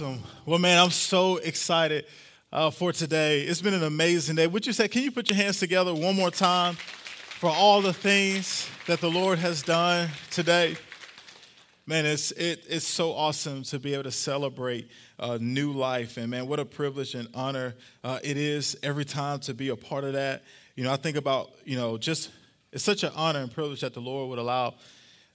Awesome. Well, man, I'm so excited uh, for today. It's been an amazing day. Would you say, can you put your hands together one more time for all the things that the Lord has done today? Man, it's, it, it's so awesome to be able to celebrate uh, new life. And man, what a privilege and honor uh, it is every time to be a part of that. You know, I think about, you know, just it's such an honor and privilege that the Lord would allow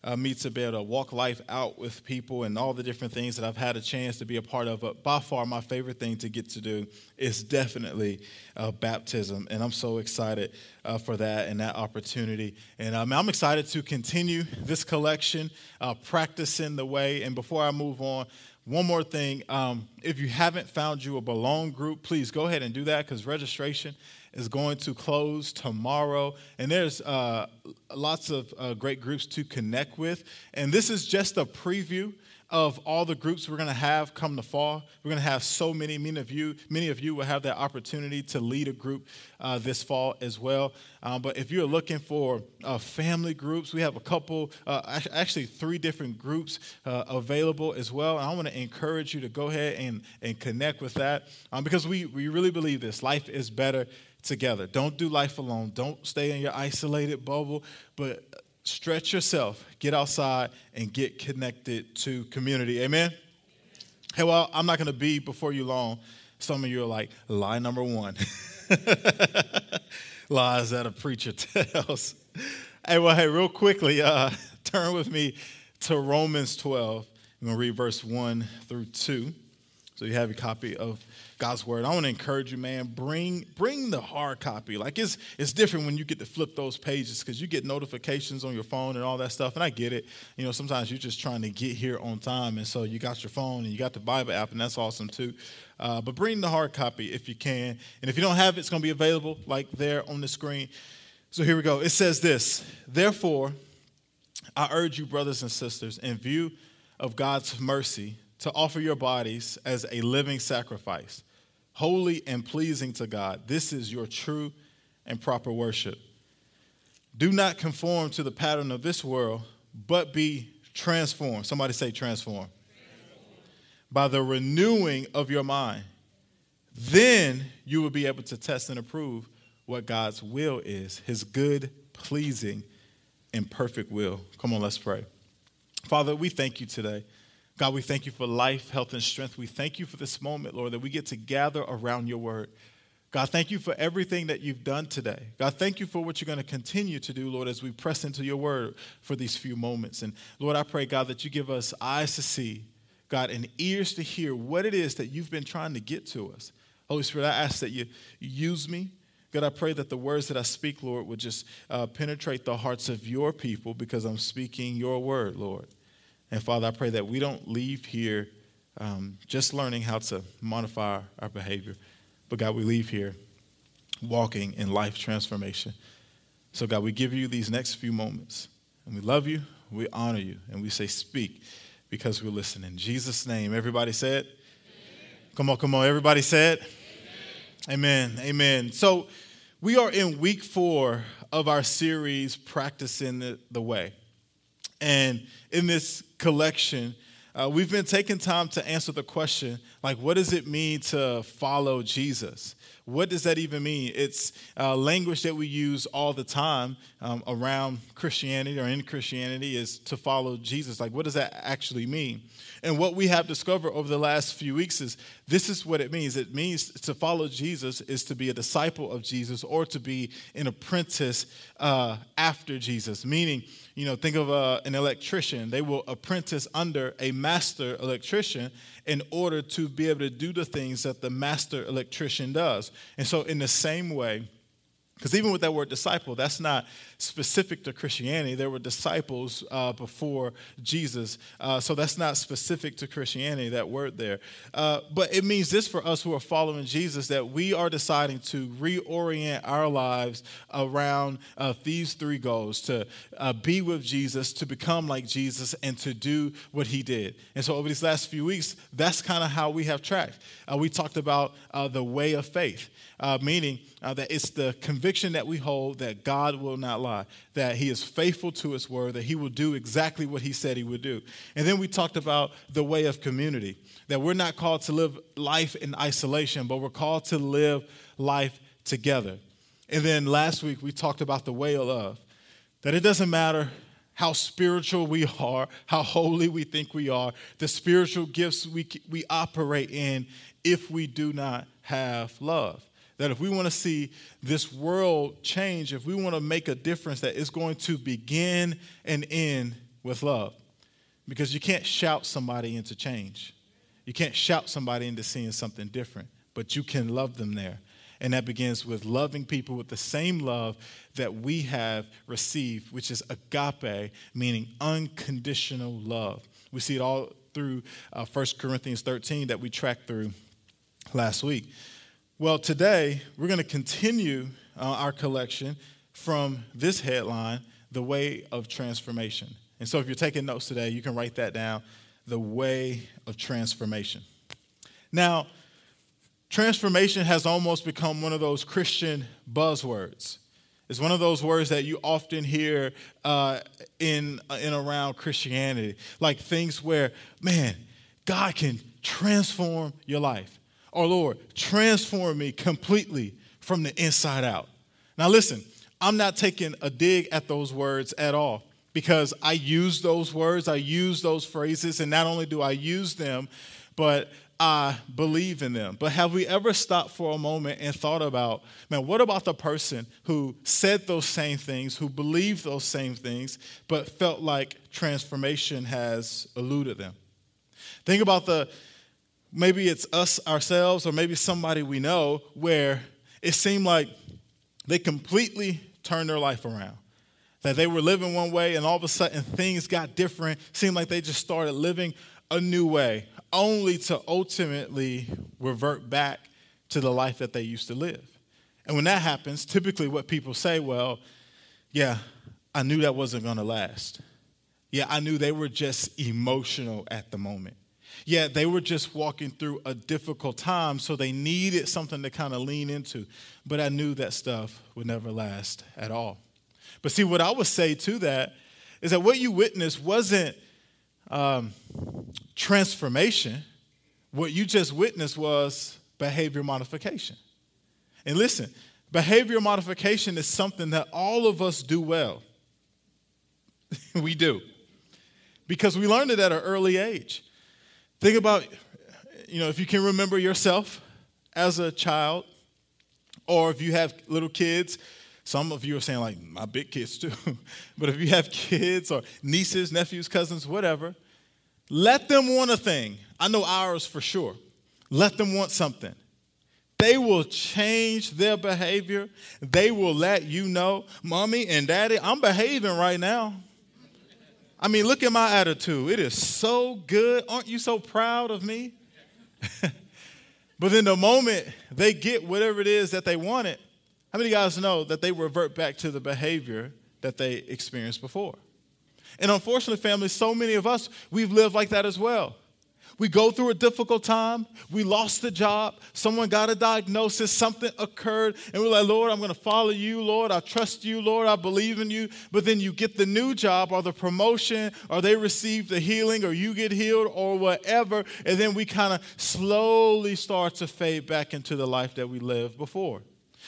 uh, me to be able to walk life out with people and all the different things that I've had a chance to be a part of. But by far, my favorite thing to get to do is definitely uh, baptism. And I'm so excited uh, for that and that opportunity. And um, I'm excited to continue this collection, uh, practicing the way. And before I move on, one more thing. Um, if you haven't found you a Belong group, please go ahead and do that because registration is going to close tomorrow. And there's uh, lots of uh, great groups to connect with. And this is just a preview of all the groups we're going to have come the fall. We're going to have so many. Many of you, many of you will have that opportunity to lead a group uh, this fall as well. Um, but if you're looking for uh, family groups, we have a couple, uh, actually three different groups uh, available as well. And I want to encourage you to go ahead and, and connect with that um, because we, we really believe this. Life is better together. Don't do life alone. Don't stay in your isolated bubble, but stretch yourself, get outside, and get connected to community. Amen? Hey, well, I'm not going to be before you long. Some of you are like, lie number one. Lies that a preacher tells. Hey, well, hey, real quickly, uh, turn with me to Romans 12. I'm going to read verse 1 through 2. So you have a copy of God's word. I want to encourage you, man. Bring bring the hard copy. Like it's it's different when you get to flip those pages because you get notifications on your phone and all that stuff. And I get it. You know, sometimes you're just trying to get here on time, and so you got your phone and you got the Bible app, and that's awesome too. Uh, but bring the hard copy if you can. And if you don't have it, it's going to be available like there on the screen. So here we go. It says this. Therefore, I urge you, brothers and sisters, in view of God's mercy to offer your bodies as a living sacrifice, holy and pleasing to God. This is your true and proper worship. Do not conform to the pattern of this world, but be transformed. Somebody say transform. By the renewing of your mind. Then you will be able to test and approve what God's will is, his good, pleasing, and perfect will. Come on, let's pray. Father, we thank you today. God, we thank you for life, health, and strength. We thank you for this moment, Lord, that we get to gather around your word. God, thank you for everything that you've done today. God, thank you for what you're going to continue to do, Lord, as we press into your word for these few moments. And Lord, I pray, God, that you give us eyes to see, God, and ears to hear what it is that you've been trying to get to us. Holy Spirit, I ask that you use me. God, I pray that the words that I speak, Lord, would just uh, penetrate the hearts of your people because I'm speaking your word, Lord. And Father, I pray that we don't leave here um, just learning how to modify our behavior, but God, we leave here walking in life transformation. So, God, we give you these next few moments, and we love you, we honor you, and we say, Speak because we're listening. In Jesus' name, everybody said, Come on, come on, everybody said, Amen. Amen. Amen. So, we are in week four of our series, Practicing the Way. And in this collection, uh, we've been taking time to answer the question like, what does it mean to follow Jesus? What does that even mean? It's uh, language that we use all the time um, around Christianity or in Christianity is to follow Jesus. Like, what does that actually mean? And what we have discovered over the last few weeks is this is what it means. It means to follow Jesus is to be a disciple of Jesus or to be an apprentice uh, after Jesus. Meaning, you know, think of uh, an electrician. They will apprentice under a master electrician in order to be able to do the things that the master electrician does. And so, in the same way, because even with that word disciple, that's not specific to Christianity. There were disciples uh, before Jesus. Uh, so that's not specific to Christianity, that word there. Uh, but it means this for us who are following Jesus that we are deciding to reorient our lives around uh, these three goals to uh, be with Jesus, to become like Jesus, and to do what he did. And so over these last few weeks, that's kind of how we have tracked. Uh, we talked about the way of faith, Uh, meaning uh, that it's the conviction conviction that we hold that God will not lie, that He is faithful to His word, that He will do exactly what He said He would do. And then we talked about the way of community, that we're not called to live life in isolation, but we're called to live life together. And then last week we talked about the way of love, that it doesn't matter how spiritual we are, how holy we think we are, the spiritual gifts we, we operate in if we do not have love. That if we want to see this world change, if we want to make a difference, that it's going to begin and end with love. Because you can't shout somebody into change. You can't shout somebody into seeing something different, but you can love them there. And that begins with loving people with the same love that we have received, which is agape, meaning unconditional love. We see it all through uh, 1 Corinthians 13 that we tracked through last week. Well, today we're going to continue uh, our collection from this headline, The Way of Transformation. And so if you're taking notes today, you can write that down The Way of Transformation. Now, Transformation has almost become one of those Christian buzzwords. It's one of those words that you often hear uh, in, in around Christianity, like things where, man, God can transform your life. Or, Lord, transform me completely from the inside out. Now, listen, I'm not taking a dig at those words at all because I use those words, I use those phrases, and not only do I use them, but I believe in them. But have we ever stopped for a moment and thought about, man, what about the person who said those same things, who believed those same things, but felt like transformation has eluded them? Think about the, maybe it's us ourselves or maybe somebody we know where it seemed like they completely turned their life around. That they were living one way and all of a sudden things got different, seemed like they just started living a new way only to ultimately revert back to the life that they used to live. And when that happens, typically what people say, well, yeah, I knew that wasn't going to last. Yeah, I knew they were just emotional at the moment. Yeah, they were just walking through a difficult time, so they needed something to kind of lean into. But I knew that stuff would never last at all. But see, what I would say to that is that what you witnessed wasn't um, transformation, what you just witnessed was behavior modification. And listen, behavior modification is something that all of us do well. we do. Because we learned it at an early age. Think about, you know, if you can remember yourself as a child, or if you have little kids, some of you are saying, like, my big kids too. but if you have kids or nieces, nephews, cousins, whatever, let them want a thing. I know ours for sure. Let them want something. They will change their behavior. They will let you know, Mommy and Daddy, I'm behaving right now. I mean, look at my attitude. It is so good. Aren't you so proud of me? but in the moment they get whatever it is that they wanted, how many guys know that they revert back to the behavior that they experienced before? And unfortunately, family, so many of us, we've lived like that as well. We go through a difficult time. We lost the job. Someone got a diagnosis. Something occurred. And we're like, Lord, I'm going to follow you, Lord. I trust you, Lord. I believe in you. But then you get the new job or the promotion or they receive the healing or you get healed or whatever. And then we kind of slowly start to fade back into the life that we lived before.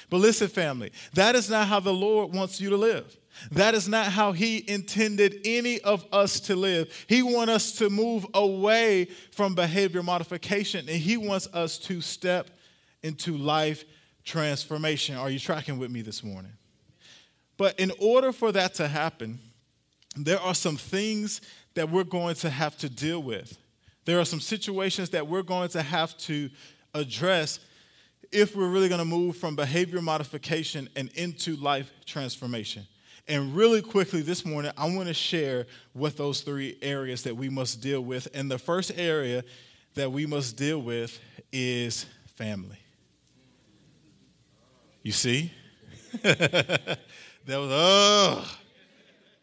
But listen, family, that is not how the Lord wants you to live. That is not how he intended any of us to live. He wants us to move away from behavior modification and he wants us to step into life transformation. Are you tracking with me this morning? But in order for that to happen, there are some things that we're going to have to deal with. There are some situations that we're going to have to address if we're really going to move from behavior modification and into life transformation. And really quickly this morning, I want to share what those three areas that we must deal with. And the first area that we must deal with is family. You see? that was, oh,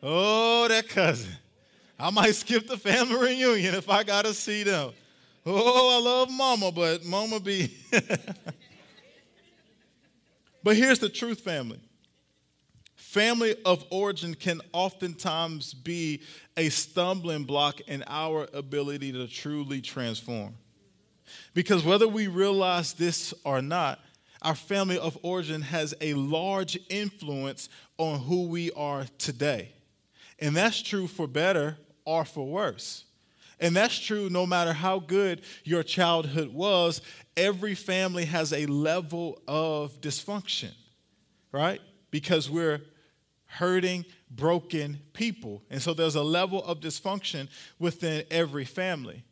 oh, that cousin. I might skip the family reunion if I got to see them. Oh, I love mama, but mama be. But here's the truth, family. Family of origin can oftentimes be a stumbling block in our ability to truly transform. Because whether we realize this or not, our family of origin has a large influence on who we are today. And that's true for better or for worse. And that's true no matter how good your childhood was, every family has a level of dysfunction, right? Because we're hurting, broken people. And so there's a level of dysfunction within every family.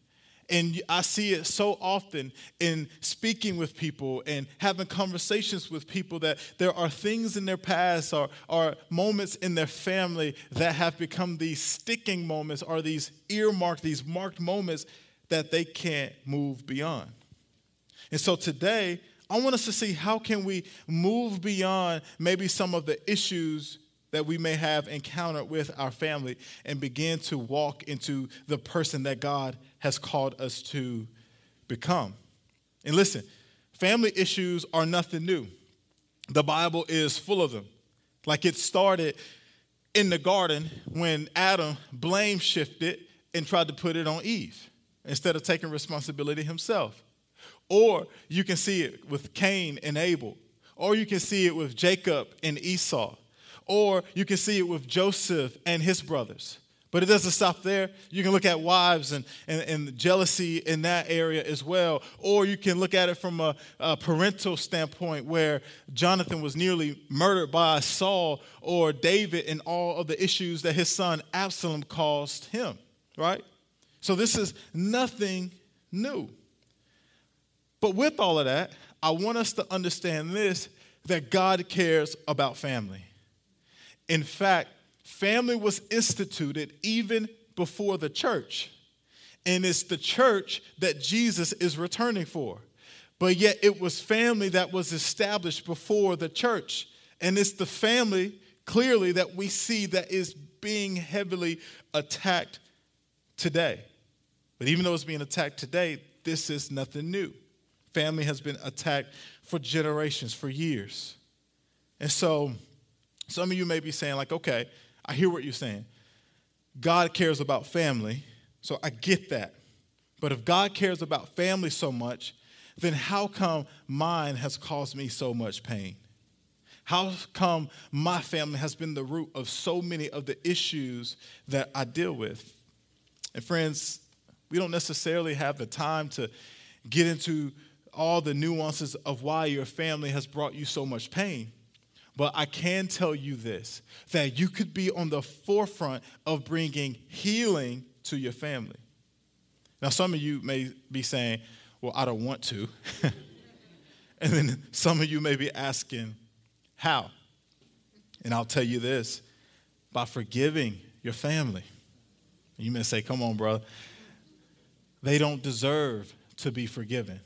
And I see it so often in speaking with people and having conversations with people that there are things in their past or, or moments in their family that have become these sticking moments or these earmarked, these marked moments that they can't move beyond. And so today, I want us to see how can we move beyond maybe some of the issues that we may have encountered with our family and begin to walk into the person that God has called us to become. And listen, family issues are nothing new. The Bible is full of them. Like it started in the garden when Adam blame shifted and tried to put it on Eve instead of taking responsibility himself. Or you can see it with Cain and Abel. Or you can see it with Jacob and Esau. Or you can see it with Joseph and his brothers. But it doesn't stop there. You can look at wives and, and, and jealousy in that area as well. Or you can look at it from a, a, parental standpoint where Jonathan was nearly murdered by Saul, or David and all of the issues that his son Absalom caused him, right? So this is nothing new. But with all of that, I want us to understand this that God cares about family. In fact, family was instituted even before the church. And it's the church that Jesus is returning for. But yet it was family that was established before the church. And it's the family clearly that we see that is being heavily attacked today. But even though it's being attacked today, this is nothing new. Family has been attacked for generations, for years. And so some of you may be saying, like, okay, I hear what you're saying. God cares about family, so I get that. But if God cares about family so much, then how come mine has caused me so much pain? How come my family has been the root of so many of the issues that I deal with? And friends, we don't necessarily have the time to get into all the nuances of why your family has brought you so much pain. But I can tell you this that you could be on the forefront of bringing healing to your family. Now, some of you may be saying, Well, I don't want to. and then some of you may be asking, How? And I'll tell you this by forgiving your family. You may say, Come on, brother. They don't deserve to be forgiven.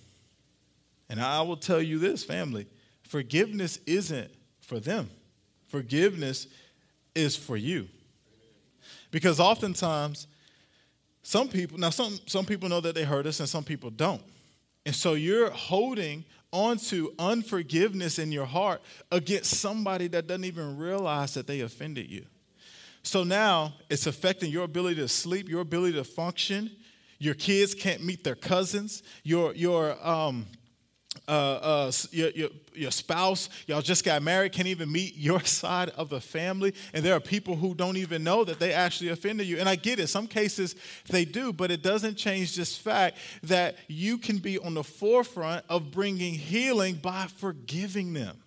And I will tell you this, family forgiveness isn't for them. Forgiveness is for you. Because oftentimes, some people, now some, some people know that they hurt us and some people don't. And so you're holding onto unforgiveness in your heart against somebody that doesn't even realize that they offended you. So now it's affecting your ability to sleep, your ability to function. Your kids can't meet their cousins. Your, your, um, uh, uh, your, your, your, spouse, y'all just got married, can't even meet your side of the family. And there are people who don't even know that they actually offended you. And I get it, some cases they do, but it doesn't change this fact that you can be on the forefront of bringing healing by forgiving them.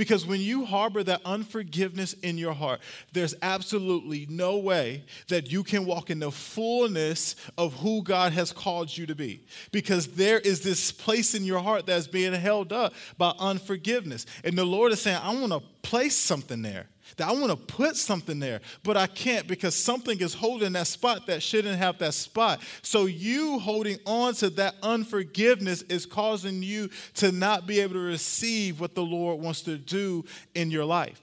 Because when you harbor that unforgiveness in your heart, there's absolutely no way that you can walk in the fullness of who God has called you to be. Because there is this place in your heart that's being held up by unforgiveness. And the Lord is saying, I want to place something there that I want to put something there, but I can't because something is holding that spot that shouldn't have that spot. So, you holding on to that unforgiveness is causing you to not be able to receive what the Lord wants to do in your life.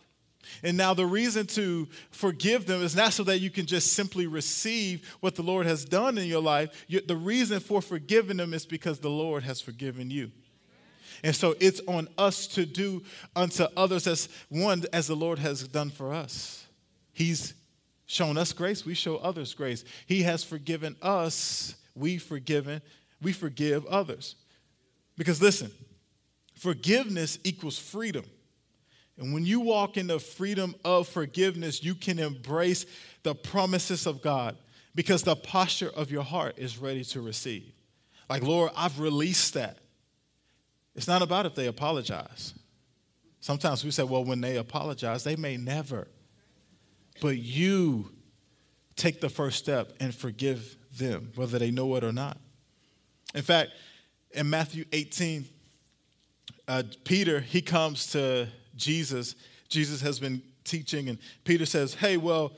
And now, the reason to forgive them is not so that you can just simply receive what the Lord has done in your life. The reason for forgiving them is because the Lord has forgiven you. And so it's on us to do unto others as one as the Lord has done for us. He's shown us grace, we show others grace. He has forgiven us, we forgiven, we forgive others. Because listen, forgiveness equals freedom. And when you walk in the freedom of forgiveness, you can embrace the promises of God because the posture of your heart is ready to receive. Like, Lord, I've released that. It's not about if they apologize. Sometimes we say, well, when they apologize, they may never. But you take the first step and forgive them, whether they know it or not. In fact, in Matthew 18, uh, Peter, he comes to Jesus. Jesus has been teaching, and Peter says, Hey, well,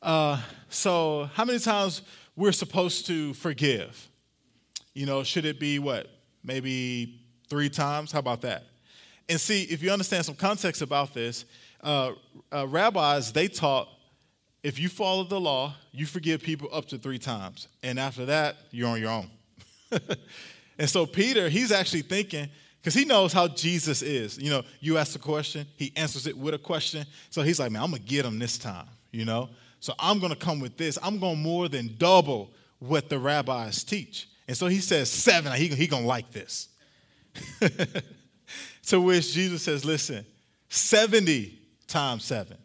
uh, so how many times we're supposed to forgive? You know, should it be what? Maybe three times? How about that? And see, if you understand some context about this, uh, uh, rabbis, they taught if you follow the law, you forgive people up to three times. And after that, you're on your own. and so Peter, he's actually thinking, because he knows how Jesus is. You know, you ask a question, he answers it with a question. So he's like, man, I'm going to get him this time, you know? So I'm going to come with this. I'm going to more than double what the rabbis teach. And so he says seven. He, he going to like this. to which Jesus says, listen, 70 times seven.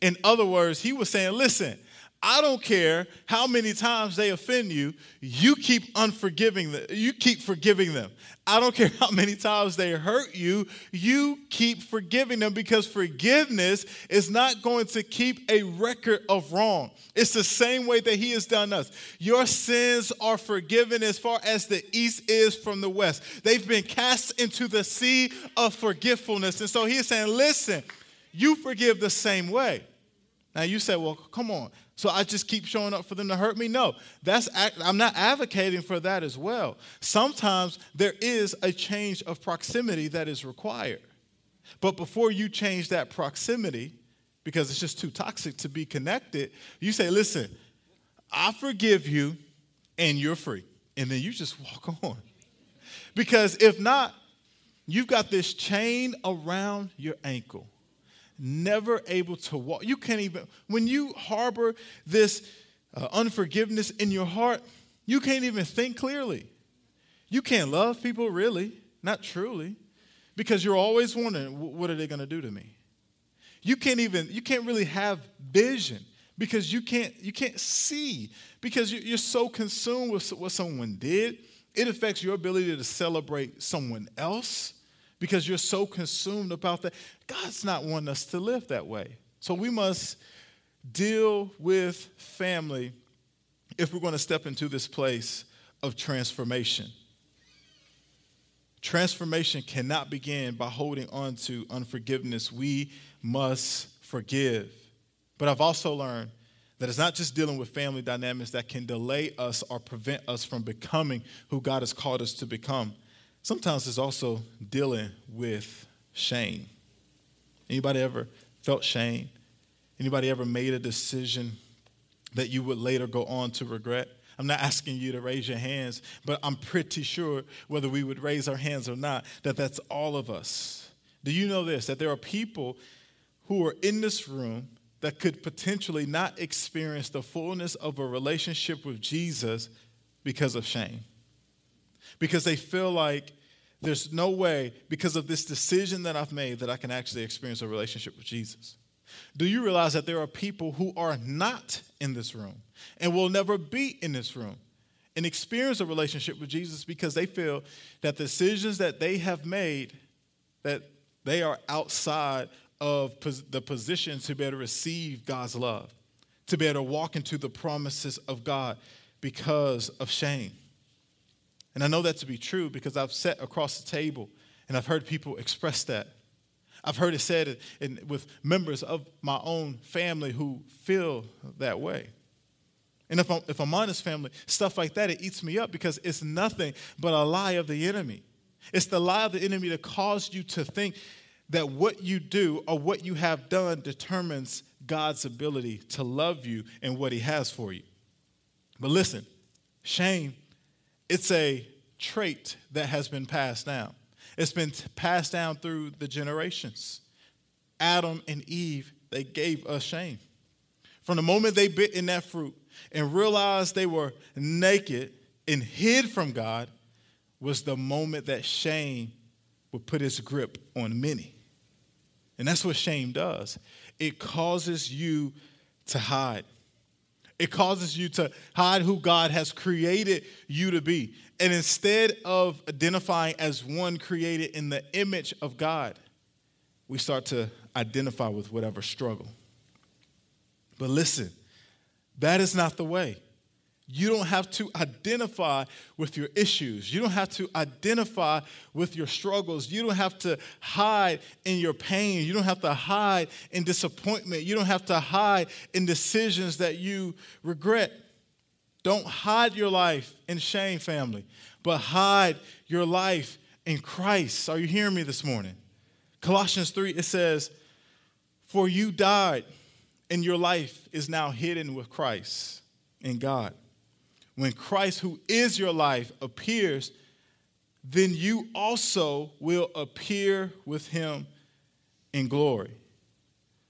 In other words, he was saying, listen, I don't care how many times they offend you, you keep unforgiving them. You keep forgiving them. I don't care how many times they hurt you, you keep forgiving them because forgiveness is not going to keep a record of wrong. It's the same way that he has done us. Your sins are forgiven as far as the east is from the west. They've been cast into the sea of forgetfulness. And so he is saying, listen, you forgive the same way. Now you say, well, come on. So I just keep showing up for them to hurt me? No, that's I'm not advocating for that as well. Sometimes there is a change of proximity that is required. But before you change that proximity, because it's just too toxic to be connected, you say, listen, I forgive you and you're free. And then you just walk on. Because if not, you've got this chain around your ankle never able to walk. You can't even, when you harbor this uh, unforgiveness in your heart, you can't even think clearly. You can't love people really, not truly, because you're always wondering, what are they going to do to me? You can't even, you can't really have vision because you can't, you can't see because you're so consumed with what someone did. It affects your ability to celebrate someone else because you're so consumed about that. God's not wanting us to live that way. So we must deal with family if we're going to step into this place of transformation. Transformation cannot begin by holding on to unforgiveness. We must forgive. But I've also learned that it's not just dealing with family dynamics that can delay us or prevent us from becoming who God has called us to become. Sometimes it's also dealing with shame. Anybody ever felt shame? Anybody ever made a decision that you would later go on to regret? I'm not asking you to raise your hands, but I'm pretty sure whether we would raise our hands or not, that that's all of us. Do you know this? That there are people who are in this room that could potentially not experience the fullness of a relationship with Jesus because of shame because they feel like there's no way, because of this decision that I've made, that I can actually experience a relationship with Jesus. Do you realize that there are people who are not in this room and will never be in this room and experience a relationship with Jesus because they feel that decisions that they have made that they are outside of the position to be able to receive God's love, to be able to walk into the promises of God because of shame. And I know that to be true because I've sat across the table and I've heard people express that. I've heard it said in, with members of my own family who feel that way. And if I'm, if I'm honest, family, stuff like that, it eats me up because it's nothing but a lie of the enemy. It's the lie of the enemy to cause you to think that what you do or what you have done determines God's ability to love you and what he has for you. But listen, shame it's a trait that has been passed down. It's been passed down through the generations. Adam and Eve, they gave us shame. From the moment they bit in that fruit and realized they were naked and hid from God, was the moment that shame would put its grip on many. And that's what shame does it causes you to hide. It causes you to hide who God has created you to be. And instead of identifying as one created in the image of God, we start to identify with whatever struggle. But listen, that is not the way. You don't have to identify with your issues. You don't have to identify with your struggles. You don't have to hide in your pain. You don't have to hide in disappointment. You don't have to hide in decisions that you regret. Don't hide your life in shame, family, but hide your life in Christ. Are you hearing me this morning? Colossians 3, it says, For you died, and your life is now hidden with Christ in God when Christ, who is your life, appears, then you also will appear with him in glory.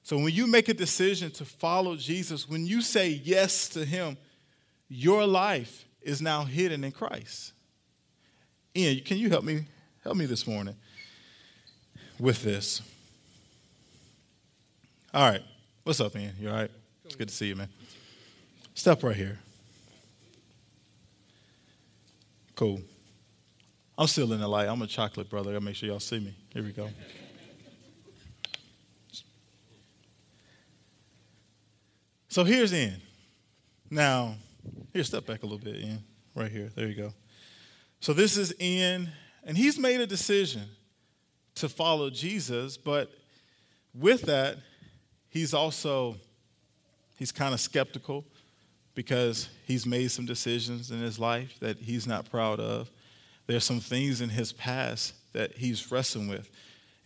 So when you make a decision to follow Jesus, when you say yes to him, your life is now hidden in Christ. Ian, can you help me help me this morning with this? All right. What's up, Ian? You all right? It's good to see you, man. Step right here. Cool. I'm still in the light. I'm a chocolate brother. I make sure y'all see me. Here we go. So here's Ian. Now, here, step back a little bit, Ian. Right here. There you go. So this is Ian, and he's made a decision to follow Jesus, but with that, he's also he's kind of skeptical because he's made some decisions in his life that he's not proud of. There's some things in his past that he's wrestling with.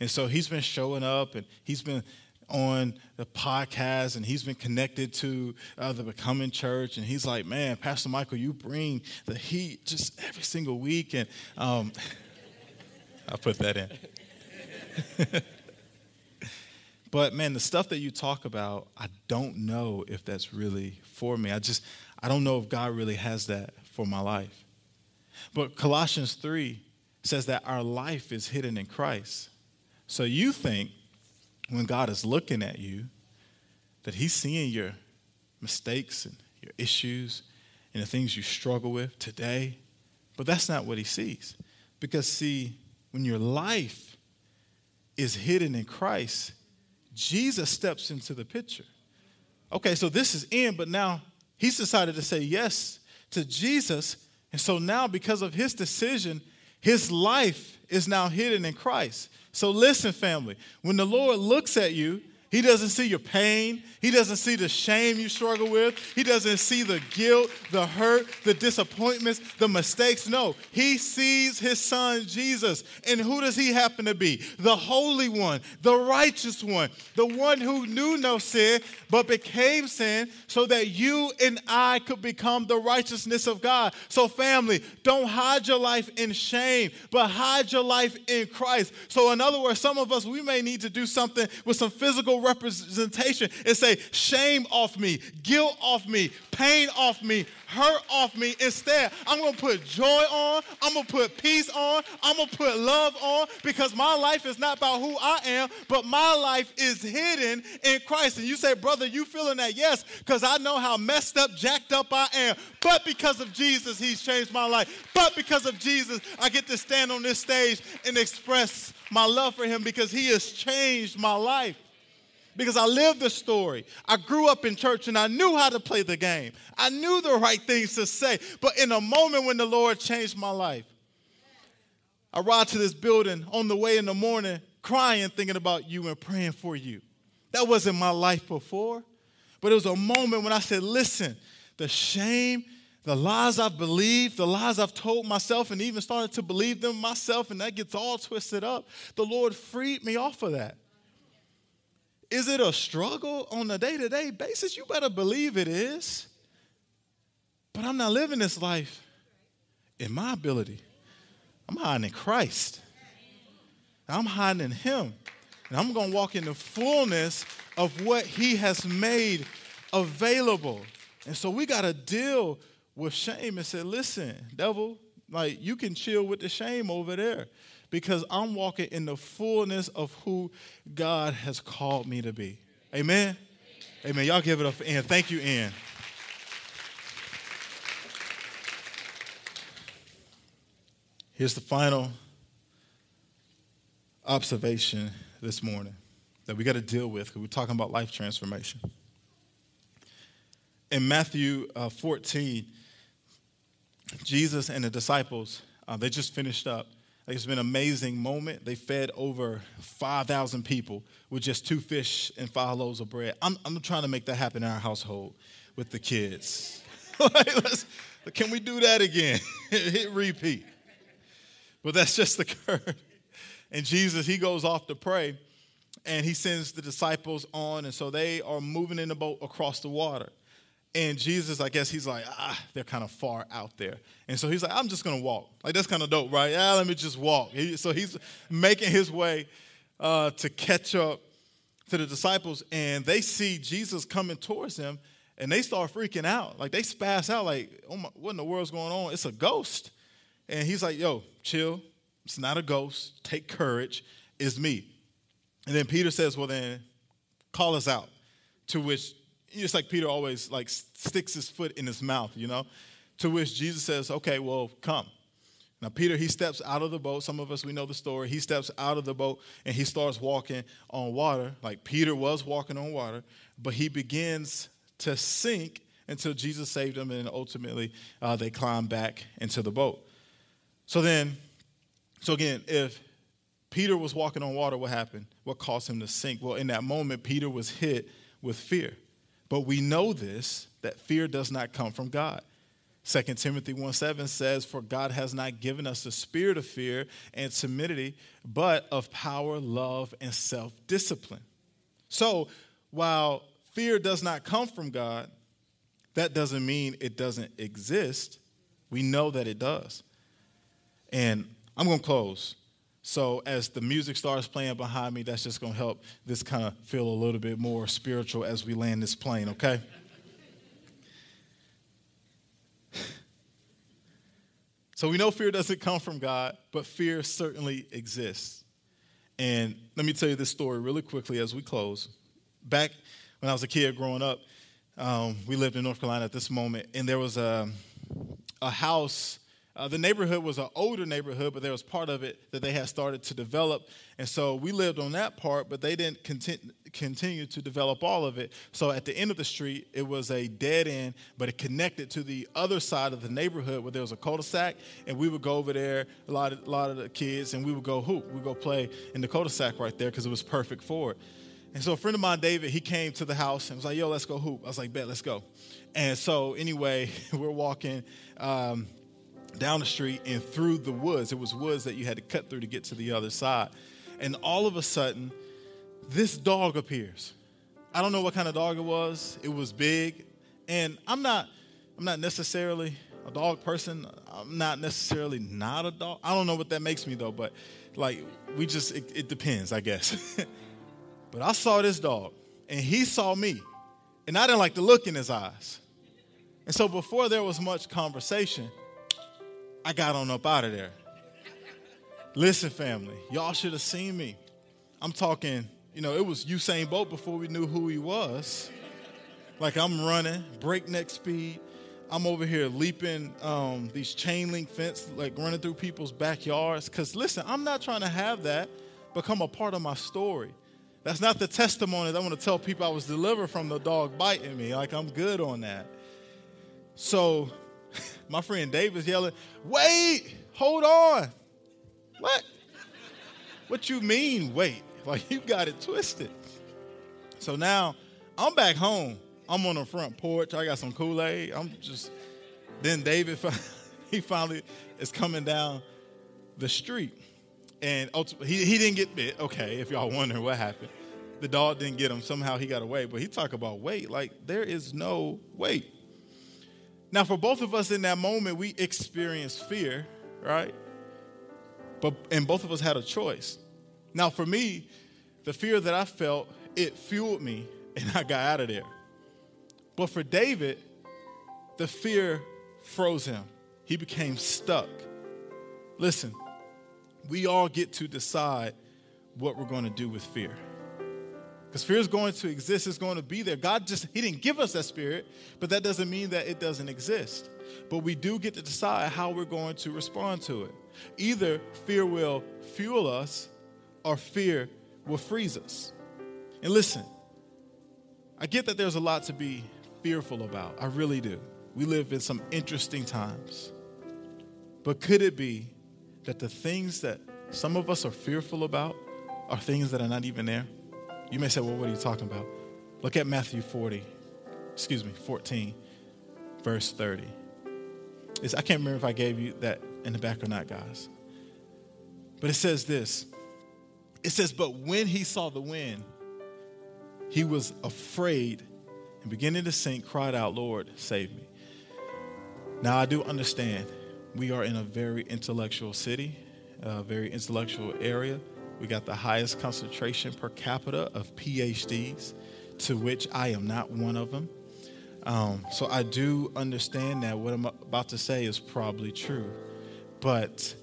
And so he's been showing up and he's been on the podcast and he's been connected to uh, the Becoming Church. And he's like, man, Pastor Michael, you bring the heat just every single week. And um, I'll put that in. But man, the stuff that you talk about, I don't know if that's really for me. I just, I don't know if God really has that for my life. But Colossians 3 says that our life is hidden in Christ. So you think when God is looking at you that He's seeing your mistakes and your issues and the things you struggle with today. But that's not what He sees. Because, see, when your life is hidden in Christ, Jesus steps into the picture. Okay, so this is Ian, but now he's decided to say yes to Jesus. And so now, because of his decision, his life is now hidden in Christ. So listen, family, when the Lord looks at you, he doesn't see your pain. He doesn't see the shame you struggle with. He doesn't see the guilt, the hurt, the disappointments, the mistakes. No, he sees his son Jesus. And who does he happen to be? The Holy One, the righteous one, the one who knew no sin but became sin so that you and I could become the righteousness of God. So, family, don't hide your life in shame, but hide your life in Christ. So, in other words, some of us, we may need to do something with some physical representation and say, shame off me, guilt off me, pain off me, hurt off me. Instead, I'm going to put joy on, I'm going to put peace on, I'm going to put love on because my life is not about who I am, but my life is hidden in Christ. And you say, brother, you feeling that? Yes, because I know how messed up, jacked up I am. But because of Jesus, He's changed my life. But because of Jesus, I get to stand on this stage and express my love for Him because He has changed my life because I lived the story. I grew up in church and I knew how to play the game. I knew the right things to say. But in a moment when the Lord changed my life, I ride to this building on the way in the morning, crying, thinking about you and praying for you. That wasn't my life before, but it was a moment when I said, Listen, the shame, the lies I've believed, the lies I've told myself, and even started to believe them myself, and that gets all twisted up. The Lord freed me off of that. Is it a struggle on a day to day basis? You better believe it is. But I'm not living this life in my ability. I'm hiding in Christ. I'm hiding in Him. And I'm going to walk in the fullness of what He has made available. And so we got to deal with shame and say, listen, devil, like you can chill with the shame over there because I'm walking in the fullness of who God has called me to be. Amen. Amen. Y'all give it up for Ann. Thank you, Ann. Here's the final observation this morning that we got to deal with because we're talking about life transformation. In Matthew uh, 14, Jesus and the disciples, uh, they just finished up. It's been an amazing moment. They fed over 5,000 people with just two fish and five loaves of bread. I'm, I'm trying to make that happen in our household with the kids. can we do that again? Hit repeat. But that's just the curve. And Jesus, he goes off to pray and he sends the disciples on. And so they are moving in the boat across the water. And Jesus, I guess he's like, ah, they're kind of far out there. And so he's like, I'm just going to walk. Like, that's kind of dope, right? Yeah, let me just walk. He, so he's making his way uh, to catch up to the disciples. And they see Jesus coming towards them and they start freaking out. Like, they spaz out, like, oh my, what in the world's going on? It's a ghost. And he's like, yo, chill. It's not a ghost. Take courage. It's me. And then Peter says, well, then call us out. To which it's like Peter always like sticks his foot in his mouth, you know? To which Jesus says, okay, well, come. Now, Peter, he steps out of the boat. Some of us, we know the story. He steps out of the boat and he starts walking on water, like Peter was walking on water, but he begins to sink until Jesus saved him, and ultimately uh, they climb back into the boat. So then, so again, if Peter was walking on water, what happened? What caused him to sink? Well, in that moment, Peter was hit with fear. But we know this that fear does not come from God. 2 Timothy 1 7 says, For God has not given us a spirit of fear and timidity, but of power, love, and self discipline. So, while fear does not come from God, that doesn't mean it doesn't exist. We know that it does. And I'm going to close so as the music starts playing behind me, that's just going to help this kind of feel a little bit more spiritual as we land this plane, okay? so we know fear doesn't come from God, but fear certainly exists. And let me tell you this story really quickly as we close. Back when I was a kid growing up, um, we lived in North Carolina at this moment, and there was a, a house uh, the neighborhood was an older neighborhood, but there was part of it that they had started to develop. And so we lived on that part, but they didn't conti- continue to develop all of it. So at the end of the street, it was a dead end, but it connected to the other side of the neighborhood where there was a cul-de-sac. And we would go over there, a lot of, a lot of the kids, and we would go hoop. We'd go play in the cul-de-sac right there because it was perfect for it. And so a friend of mine, David, he came to the house and was like, yo, let's go hoop. I was like, bet, let's go. And so anyway, we're walking. Um, down the street and through the woods. It was woods that you had to cut through to get to the other side. And all of a sudden, this dog appears. I don't know what kind of dog it was. It was big. And I'm not I'm not necessarily a dog person. I'm not necessarily not a dog. I don't know what that makes me though, but like we just it, it depends, I guess. but I saw this dog and he saw me. And I didn't like the look in his eyes. And so before there was much conversation, I got on up out of there. Listen, family, y'all should have seen me. I'm talking, you know, it was Usain Bolt before we knew who he was. Like I'm running, breakneck speed. I'm over here leaping um, these chain link fence, like running through people's backyards. Because listen, I'm not trying to have that become a part of my story. That's not the testimony that I want to tell people I was delivered from the dog biting me. Like I'm good on that. So my friend David's yelling, wait, hold on. What? What you mean, wait? Like you got it twisted. So now I'm back home. I'm on the front porch. I got some Kool-Aid. I'm just then David he finally is coming down the street. And he, he didn't get bit. Okay, if y'all wondering what happened. The dog didn't get him. Somehow he got away. But he talk about wait. Like there is no wait. Now, for both of us in that moment, we experienced fear, right? But and both of us had a choice. Now, for me, the fear that I felt, it fueled me and I got out of there. But for David, the fear froze him. He became stuck. Listen, we all get to decide what we're going to do with fear. Because fear is going to exist, it's going to be there. God just, He didn't give us that spirit, but that doesn't mean that it doesn't exist. But we do get to decide how we're going to respond to it. Either fear will fuel us or fear will freeze us. And listen, I get that there's a lot to be fearful about. I really do. We live in some interesting times. But could it be that the things that some of us are fearful about are things that are not even there? You may say, well, what are you talking about? Look at Matthew 40, excuse me, 14, verse 30. It's, I can't remember if I gave you that in the back or not, guys. But it says this it says, But when he saw the wind, he was afraid and beginning to sink, cried out, Lord, save me. Now, I do understand we are in a very intellectual city, a very intellectual area. We got the highest concentration per capita of PhDs, to which I am not one of them. Um, so I do understand that what I'm about to say is probably true. But,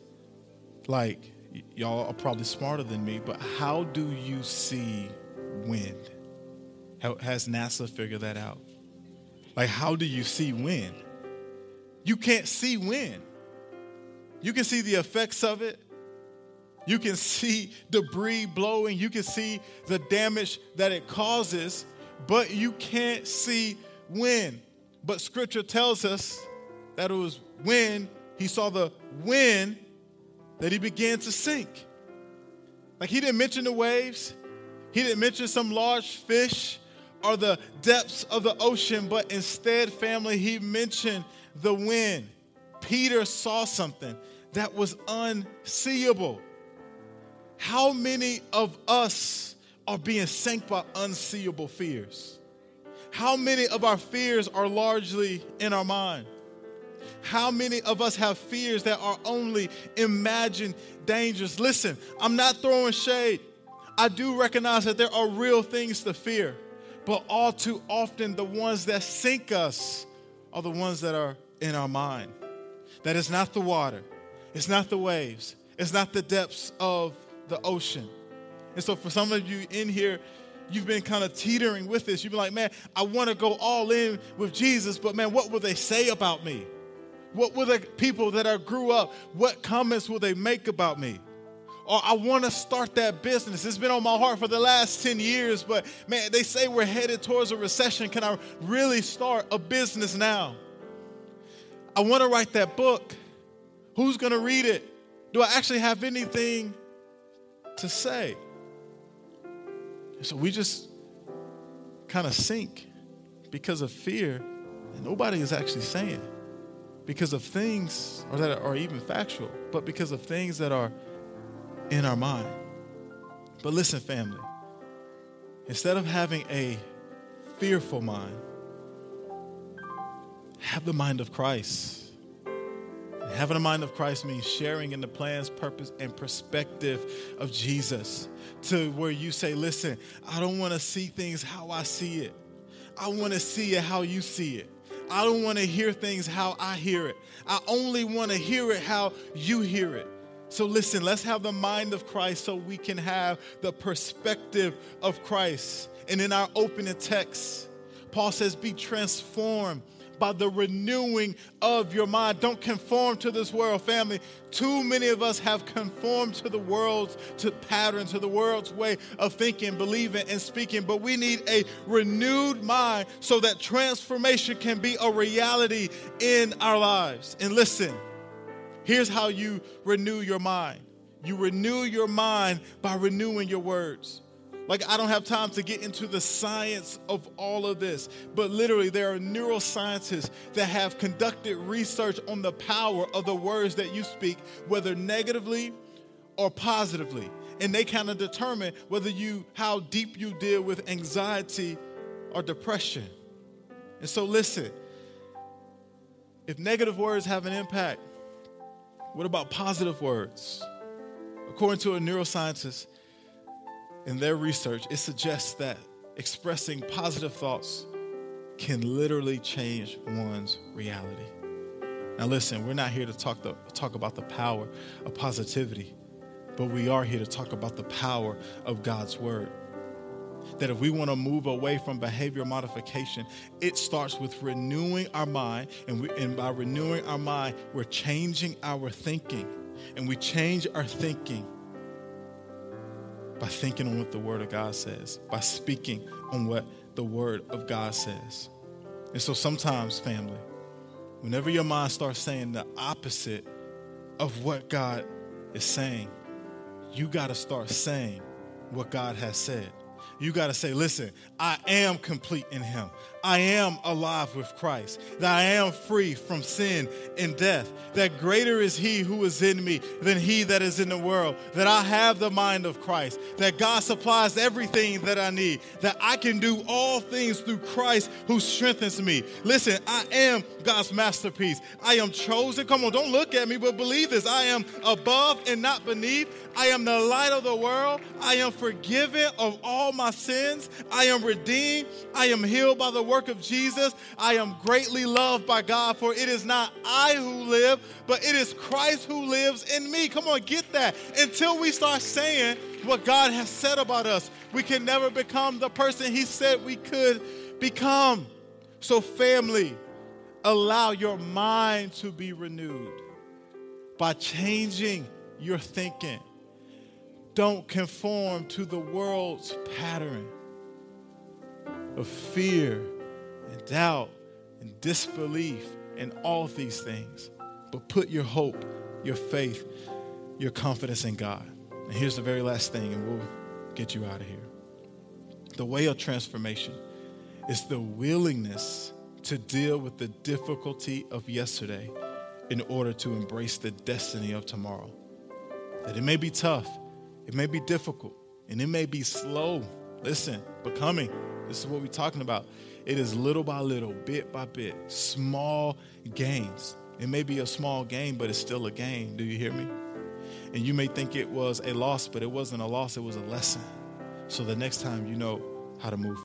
like, y- y'all are probably smarter than me, but how do you see wind? How, has NASA figured that out? Like, how do you see wind? You can't see wind. You can see the effects of it. You can see debris blowing. You can see the damage that it causes, but you can't see when. But scripture tells us that it was when he saw the wind that he began to sink. Like he didn't mention the waves, he didn't mention some large fish or the depths of the ocean, but instead, family, he mentioned the wind. Peter saw something that was unseeable. How many of us are being sank by unseeable fears? How many of our fears are largely in our mind? How many of us have fears that are only imagined dangers? Listen, I'm not throwing shade. I do recognize that there are real things to fear, but all too often, the ones that sink us are the ones that are in our mind. That is not the water, it's not the waves, it's not the depths of the ocean. And so, for some of you in here, you've been kind of teetering with this. You've been like, man, I want to go all in with Jesus, but man, what will they say about me? What will the people that I grew up, what comments will they make about me? Or I want to start that business. It's been on my heart for the last 10 years, but man, they say we're headed towards a recession. Can I really start a business now? I want to write that book. Who's going to read it? Do I actually have anything to say? So we just kind of sink because of fear, and nobody is actually saying because of things or that are even factual, but because of things that are in our mind. But listen, family, instead of having a fearful mind, have the mind of Christ. Having a mind of Christ means sharing in the plans, purpose, and perspective of Jesus to where you say, listen, I don't want to see things how I see it. I want to see it how you see it. I don't want to hear things how I hear it. I only want to hear it how you hear it. So listen, let's have the mind of Christ so we can have the perspective of Christ. And in our opening text, Paul says, Be transformed by the renewing of your mind. Don't conform to this world, family. Too many of us have conformed to the world's to pattern, to the world's way of thinking, believing, and speaking. But we need a renewed mind so that transformation can be a reality in our lives. And listen, here's how you renew your mind. You renew your mind by renewing your words. Like, I don't have time to get into the science of all of this, but literally, there are neuroscientists that have conducted research on the power of the words that you speak, whether negatively or positively. And they kind of determine whether you, how deep you deal with anxiety or depression. And so, listen, if negative words have an impact, what about positive words? According to a neuroscientist, in their research, it suggests that expressing positive thoughts can literally change one's reality. Now, listen, we're not here to talk, the, talk about the power of positivity, but we are here to talk about the power of God's word. That if we want to move away from behavior modification, it starts with renewing our mind. And, we, and by renewing our mind, we're changing our thinking. And we change our thinking by thinking on what the Word of God says, by speaking on what the Word of God says. And so sometimes, family, whenever your mind starts saying the opposite of what God is saying, you got to start saying what God has said. You got to say, listen, I am complete in Him. I am alive with Christ, that I am free from sin and death, that greater is He who is in me than He that is in the world, that I have the mind of Christ, that God supplies everything that I need, that I can do all things through Christ who strengthens me. Listen, I am God's masterpiece. I am chosen. Come on, don't look at me, but believe this. I am above and not beneath. I am the light of the world. I am forgiven of all my sins. I am redeemed. I am healed by the work of Jesus. I am greatly loved by God, for it is not I who live, but it is Christ who lives in me. Come on, get that. Until we start saying what God has said about us, we can never become the person He said we could become. So, family, allow your mind to be renewed by changing your thinking. Don't conform to the world's pattern of fear doubt and disbelief and all these things. But put your hope, your faith, your confidence in God. And here's the very last thing, and we'll get you out of here. The way of transformation is the willingness to deal with the difficulty of yesterday in order to embrace the destiny of tomorrow. That it may be tough, it may be difficult, and it may be slow. Listen, becoming. This is what we're talking about. It is little by little, bit by bit, small gains. It may be a small gain, but it's still a gain. Do you hear me? And you may think it was a loss, but it wasn't a loss, it was a lesson. So the next time you know how to move